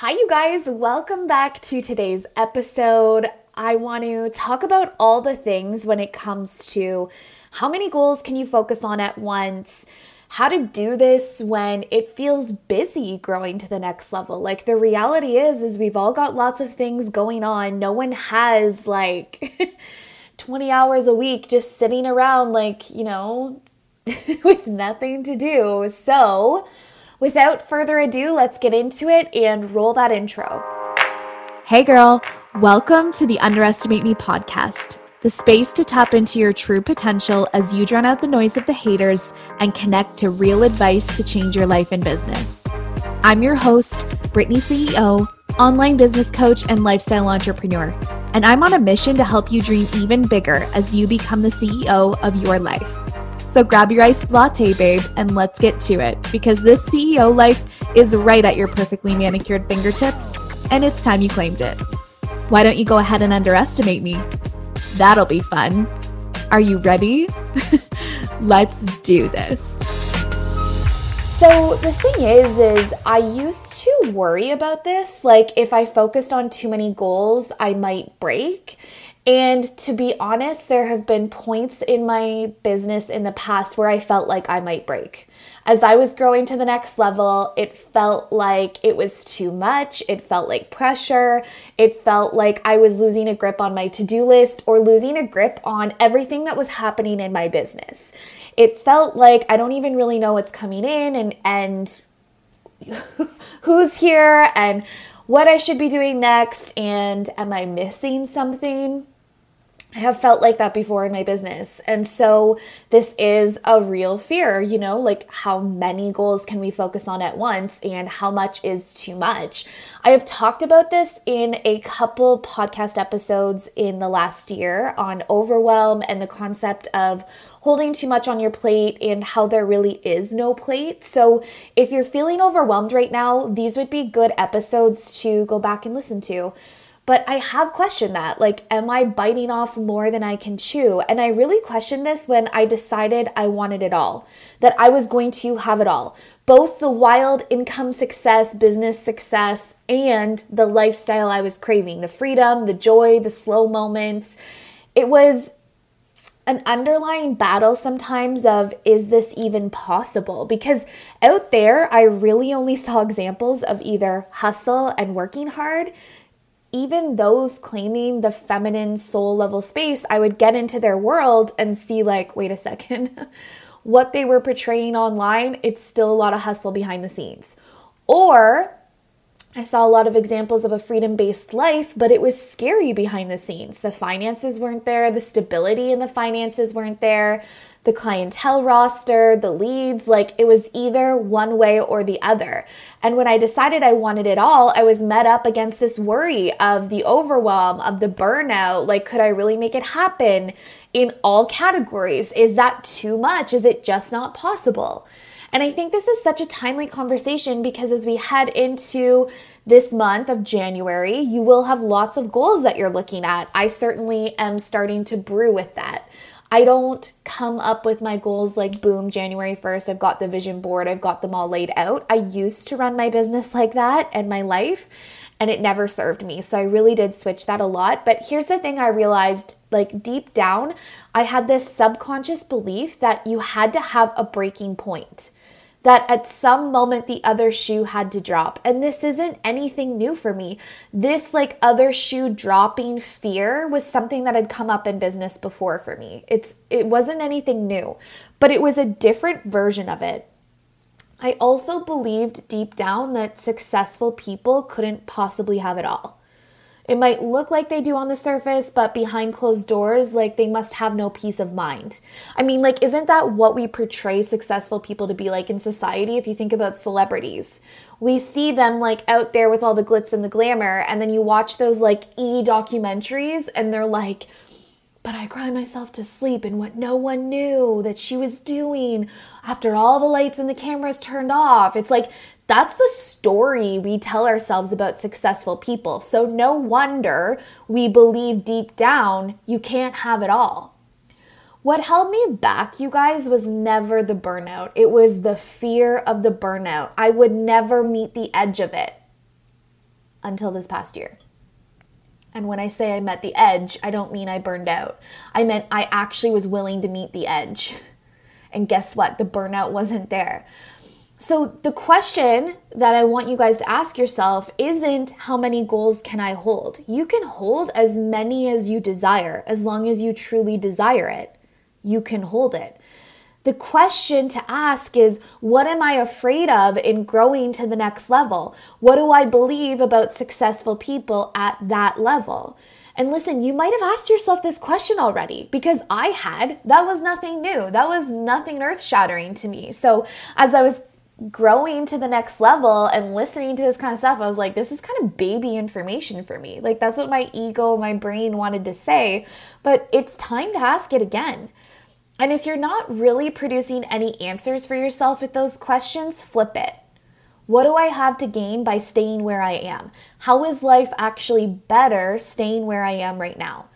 Hi, you guys. Welcome back to today's episode. I want to talk about all the things when it comes to how many goals can you focus on at once, how to do this when it feels busy growing to the next level. Like the reality is is we've all got lots of things going on. No one has like 20 hours a week just sitting around like, you know, with nothing to do. So, Without further ado, let's get into it and roll that intro. Hey, girl, welcome to the Underestimate Me podcast, the space to tap into your true potential as you drown out the noise of the haters and connect to real advice to change your life and business. I'm your host, Brittany CEO, online business coach, and lifestyle entrepreneur, and I'm on a mission to help you dream even bigger as you become the CEO of your life. So grab your iced latte, babe, and let's get to it because this CEO life is right at your perfectly manicured fingertips, and it's time you claimed it. Why don't you go ahead and underestimate me? That'll be fun. Are you ready? let's do this. So the thing is is I used to worry about this like if I focused on too many goals I might break and to be honest, there have been points in my business in the past where I felt like I might break. As I was growing to the next level, it felt like it was too much. It felt like pressure. It felt like I was losing a grip on my to do list or losing a grip on everything that was happening in my business. It felt like I don't even really know what's coming in and, and who's here and what I should be doing next and am I missing something? I have felt like that before in my business. And so this is a real fear, you know, like how many goals can we focus on at once and how much is too much. I have talked about this in a couple podcast episodes in the last year on overwhelm and the concept of holding too much on your plate and how there really is no plate. So if you're feeling overwhelmed right now, these would be good episodes to go back and listen to. But I have questioned that. Like, am I biting off more than I can chew? And I really questioned this when I decided I wanted it all, that I was going to have it all both the wild income success, business success, and the lifestyle I was craving the freedom, the joy, the slow moments. It was an underlying battle sometimes of is this even possible? Because out there, I really only saw examples of either hustle and working hard even those claiming the feminine soul level space, I would get into their world and see, like, wait a second, what they were portraying online, it's still a lot of hustle behind the scenes. Or I saw a lot of examples of a freedom based life, but it was scary behind the scenes. The finances weren't there, the stability in the finances weren't there, the clientele roster, the leads, like it was either one way or the other. And when I decided I wanted it all, I was met up against this worry of the overwhelm, of the burnout. Like, could I really make it happen in all categories? Is that too much? Is it just not possible? And I think this is such a timely conversation because as we head into this month of January, you will have lots of goals that you're looking at. I certainly am starting to brew with that. I don't come up with my goals like boom, January 1st, I've got the vision board, I've got them all laid out. I used to run my business like that and my life, and it never served me. So I really did switch that a lot. But here's the thing I realized like deep down, I had this subconscious belief that you had to have a breaking point that at some moment the other shoe had to drop. And this isn't anything new for me. This like other shoe dropping fear was something that had come up in business before for me. It's it wasn't anything new, but it was a different version of it. I also believed deep down that successful people couldn't possibly have it all. It might look like they do on the surface, but behind closed doors, like they must have no peace of mind. I mean, like, isn't that what we portray successful people to be like in society? If you think about celebrities, we see them like out there with all the glitz and the glamour, and then you watch those like E documentaries, and they're like, but I cry myself to sleep in what no one knew that she was doing after all the lights and the cameras turned off. It's like that's the story we tell ourselves about successful people. So, no wonder we believe deep down you can't have it all. What held me back, you guys, was never the burnout. It was the fear of the burnout. I would never meet the edge of it. until this past year. And when I say I met the edge, I don't mean I burned out. I meant I actually was willing to meet the edge. And guess what? The burnout wasn't there. So, the question that I want you guys to ask yourself isn't how many goals can I hold? You can hold as many as you desire, as long as you truly desire it. You can hold it. The question to ask is what am I afraid of in growing to the next level? What do I believe about successful people at that level? And listen, you might have asked yourself this question already because I had. That was nothing new. That was nothing earth shattering to me. So, as I was growing to the next level and listening to this kind of stuff, I was like, this is kind of baby information for me. Like, that's what my ego, my brain wanted to say, but it's time to ask it again. And if you're not really producing any answers for yourself with those questions, flip it. What do I have to gain by staying where I am? How is life actually better staying where I am right now?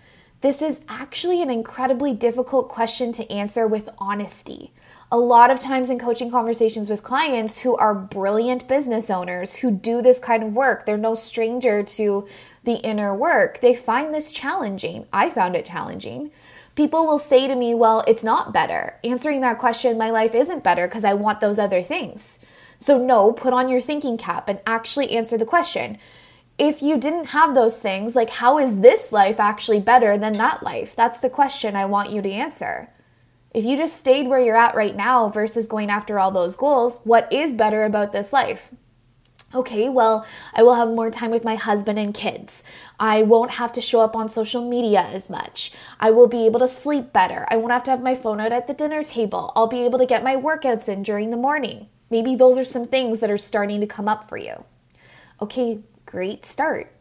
This is actually an incredibly difficult question to answer with honesty a lot of times in coaching conversations with clients who are brilliant business owners who do this kind of work, they're no stranger to the inner work. They find this challenging. I found it challenging. People will say to me, Well, it's not better. Answering that question, my life isn't better because I want those other things. So, no, put on your thinking cap and actually answer the question. If you didn't have those things, like how is this life actually better than that life? That's the question I want you to answer. If you just stayed where you're at right now versus going after all those goals, what is better about this life? Okay, well, I will have more time with my husband and kids. I won't have to show up on social media as much. I will be able to sleep better. I won't have to have my phone out at the dinner table. I'll be able to get my workouts in during the morning. Maybe those are some things that are starting to come up for you. Okay, great start.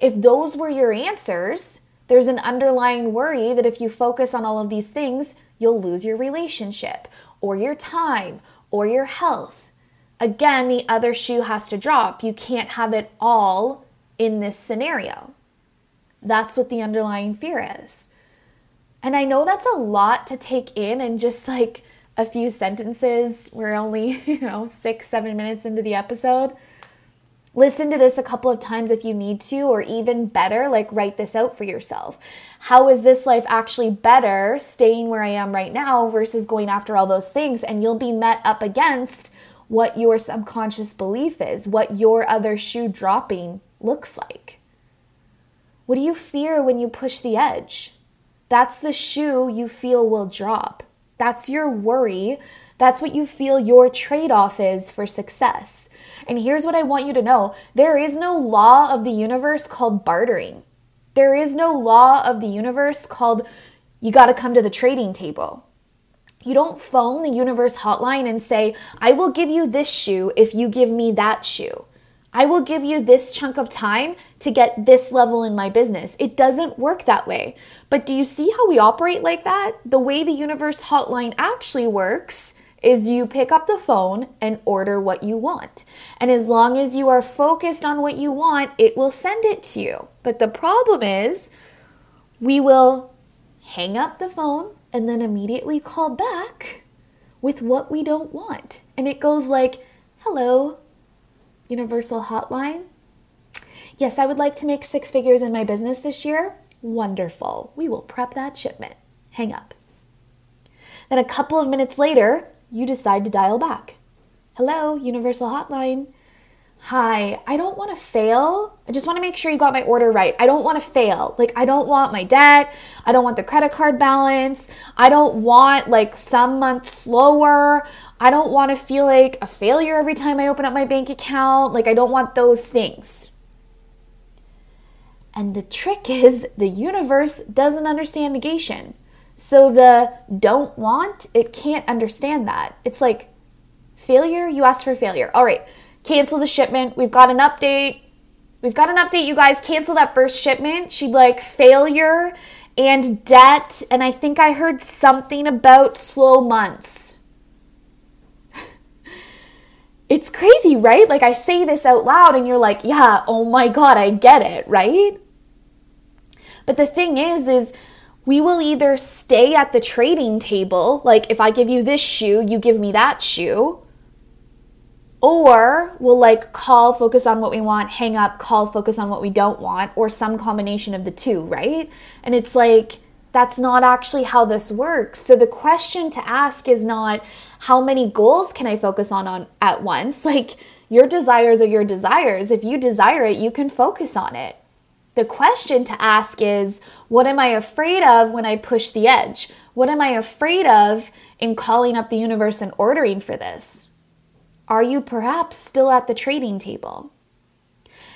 If those were your answers, there's an underlying worry that if you focus on all of these things, you'll lose your relationship or your time or your health. Again, the other shoe has to drop. You can't have it all in this scenario. That's what the underlying fear is. And I know that's a lot to take in and just like a few sentences. We're only, you know, six, seven minutes into the episode. Listen to this a couple of times if you need to, or even better, like write this out for yourself. How is this life actually better staying where I am right now versus going after all those things? And you'll be met up against what your subconscious belief is, what your other shoe dropping looks like. What do you fear when you push the edge? That's the shoe you feel will drop. That's your worry. That's what you feel your trade off is for success. And here's what I want you to know there is no law of the universe called bartering. There is no law of the universe called you got to come to the trading table. You don't phone the universe hotline and say, I will give you this shoe if you give me that shoe. I will give you this chunk of time to get this level in my business. It doesn't work that way. But do you see how we operate like that? The way the universe hotline actually works is you pick up the phone and order what you want. And as long as you are focused on what you want, it will send it to you. But the problem is, we will hang up the phone and then immediately call back with what we don't want. And it goes like, hello, Universal Hotline. Yes, I would like to make six figures in my business this year. Wonderful. We will prep that shipment. Hang up. Then a couple of minutes later, you decide to dial back. Hello, Universal Hotline. Hi, I don't want to fail. I just want to make sure you got my order right. I don't want to fail. Like, I don't want my debt. I don't want the credit card balance. I don't want like some months slower. I don't want to feel like a failure every time I open up my bank account. Like, I don't want those things. And the trick is the universe doesn't understand negation. So the don't want, it can't understand that. It's like failure, you asked for failure. All right, cancel the shipment. We've got an update. We've got an update, you guys. Cancel that first shipment. She'd like failure and debt. And I think I heard something about slow months. it's crazy, right? Like I say this out loud and you're like, yeah, oh my God, I get it, right? But the thing is, is we will either stay at the trading table, like if I give you this shoe, you give me that shoe, Or we'll like call, focus on what we want, hang up, call, focus on what we don't want, or some combination of the two, right? And it's like, that's not actually how this works. So the question to ask is not how many goals can I focus on, on at once? Like your desires are your desires. If you desire it, you can focus on it. The question to ask is what am I afraid of when I push the edge? What am I afraid of in calling up the universe and ordering for this? Are you perhaps still at the trading table?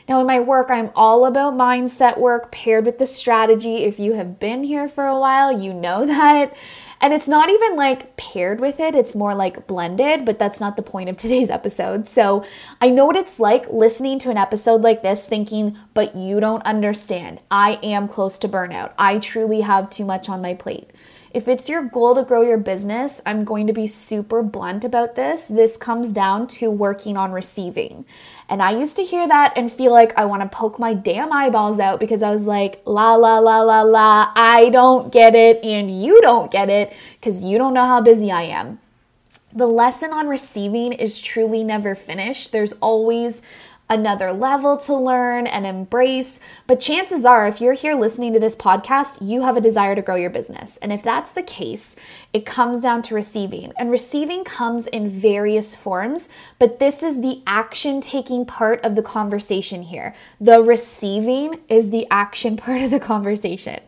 Now, in my work, I'm all about mindset work paired with the strategy. If you have been here for a while, you know that. And it's not even like paired with it, it's more like blended, but that's not the point of today's episode. So I know what it's like listening to an episode like this thinking, but you don't understand. I am close to burnout. I truly have too much on my plate. If it's your goal to grow your business, I'm going to be super blunt about this. This comes down to working on receiving. And I used to hear that and feel like I want to poke my damn eyeballs out because I was like, la, la, la, la, la, I don't get it and you don't get it because you don't know how busy I am. The lesson on receiving is truly never finished. There's always another level to learn and embrace. But chances are, if you're here listening to this podcast, you have a desire to grow your business. And if that's the case, it comes down to receiving. And receiving comes in various forms, but this is the action taking part of the conversation here. The receiving is the action part of the conversation.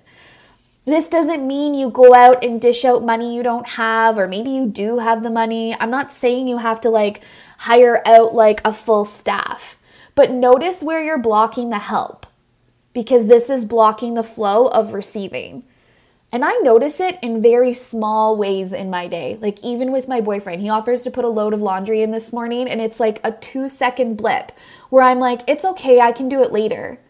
This doesn't mean you go out and dish out money you don't have, or maybe you do have the money. I'm not saying you have to like hire out like a full staff. But notice where you're blocking the help because this is blocking the flow of receiving. And I notice it in very small ways in my day. Like, even with my boyfriend, he offers to put a load of laundry in this morning, and it's like a two second blip where I'm like, it's okay, I can do it later.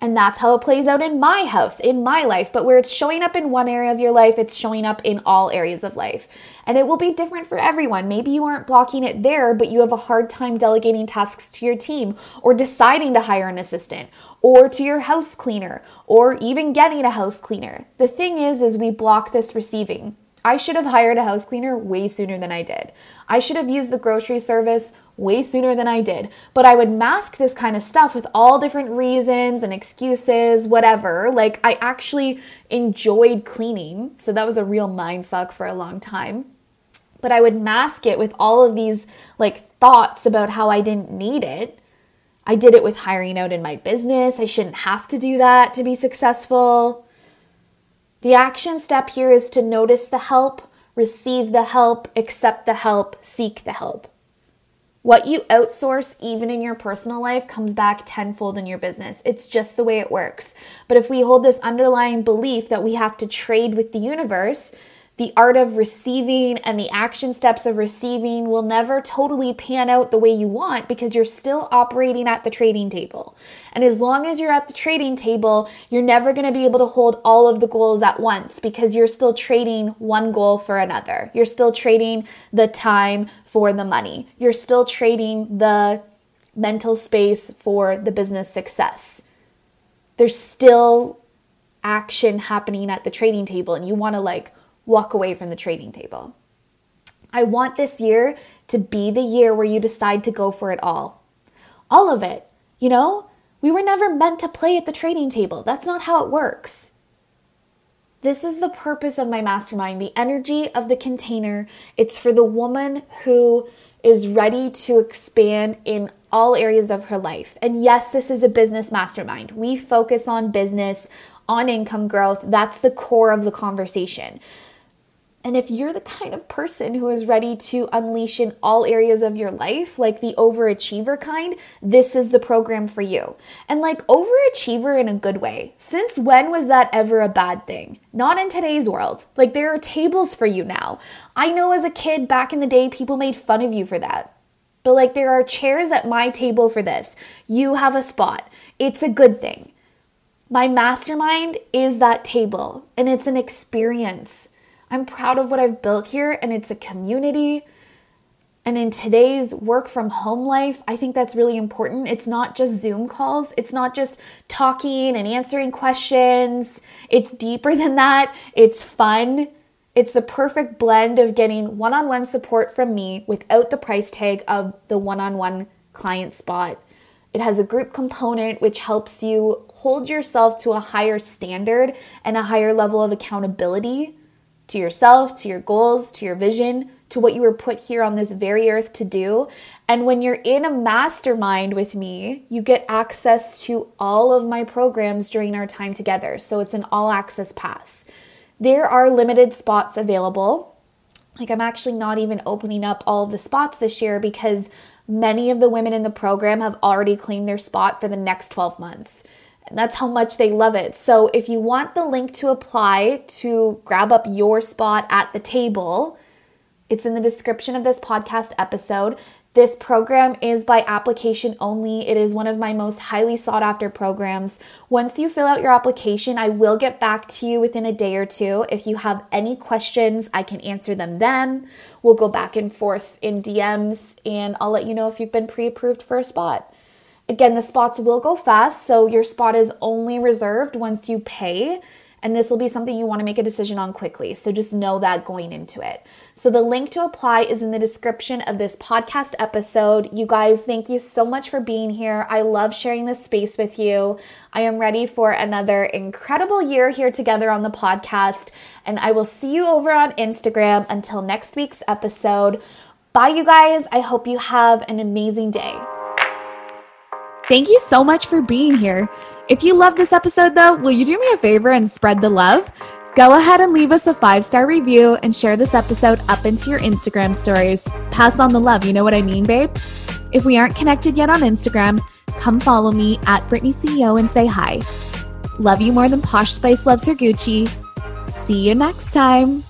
And that's how it plays out in my house, in my life. But where it's showing up in one area of your life, it's showing up in all areas of life. And it will be different for everyone. Maybe you aren't blocking it there, but you have a hard time delegating tasks to your team or deciding to hire an assistant or to your house cleaner or even getting a house cleaner. The thing is is we block this receiving. I should have hired a house cleaner way sooner than I did. I should have used the grocery service way sooner than I did. But I would mask this kind of stuff with all different reasons and excuses, whatever. Like I actually enjoyed cleaning, so that was a real mind fuck for a long time. But I would mask it with all of these like thoughts about how I didn't need it. I did it with hiring out in my business. I shouldn't have to do that to be successful. The action step here is to notice the help, receive the help, accept the help, seek the help. What you outsource, even in your personal life, comes back tenfold in your business. It's just the way it works. But if we hold this underlying belief that we have to trade with the universe, the art of receiving and the action steps of receiving will never totally pan out the way you want because you're still operating at the trading table. And as long as you're at the trading table, you're never going to be able to hold all of the goals at once because you're still trading one goal for another. You're still trading the time for the money. You're still trading the mental space for the business success. There's still action happening at the trading table and you want to like walk away from the trading table. I want this year to be the year where you decide to go for it all. All of it. You know, we were never meant to play at the trading table. That's not how it works. This is the purpose of my mastermind, the energy of the container. It's for the woman who is ready to expand in all areas of her life. And yes, this is a business mastermind. We focus on business, on income growth. That's the core of the conversation. And if you're the kind of person who is ready to unleash in all areas of your life, like the overachiever kind, this is the program for you. And like overachiever in a good way. Since when was that ever a bad thing? Not in today's world. Like there are tables for you now. I know as a kid back in the day, people made fun of you for that. But like there are chairs at my table for this. You have a spot. It's a good thing. My mastermind is that table and it's an experience. I'm proud of what I've built here, and it's a community. And in today's work from home life, I think that's really important. It's not just Zoom calls, it's not just talking and answering questions. It's deeper than that. It's fun, It's the perfect blend of getting one on one support from me without the price tag of the one on one client spot. It has a group component which helps you hold yourself to a higher standard and a higher level of accountability to yourself, to your goals, to your vision, to what you were put here on this very earth to do. And when you're in a mastermind with me, you get access to all of my programs during our time together. So it's an all access pass. There are limited spots available. Like, I'm actually not even opening up all of the spots this year because many of the women in the program have already claimed their spot for the next 12 months. That's how much they love it. So, if you want the link to apply to grab up your spot at the table, it's in the description of this podcast episode. This program is by application only. It is one of my most highly sought after programs. Once you fill out your application, I will get back to you within a day or two. If you have any questions, I can answer them then. We'll go back and forth in DMs and I'll let you know if you've been pre approved for a spot. Again, the spots will go fast, so your spot is only reserved once you pay. And this will be something you want to make a decision on quickly. So just know that going into it. So the link to apply is in the description of this podcast episode. You guys, thank you so much for being here. I love sharing this space with you. I am ready for another incredible year here together on the podcast. And I will see you over on Instagram until next week's episode. Bye, you guys. I hope you have an amazing day. Thank you so much for being here. If you love this episode, though, will you do me a favor and spread the love? Go ahead and leave us a five star review and share this episode up into your Instagram stories. Pass on the love, you know what I mean, babe? If we aren't connected yet on Instagram, come follow me at Brittany CEO and say hi. Love you more than Posh Spice loves her Gucci. See you next time.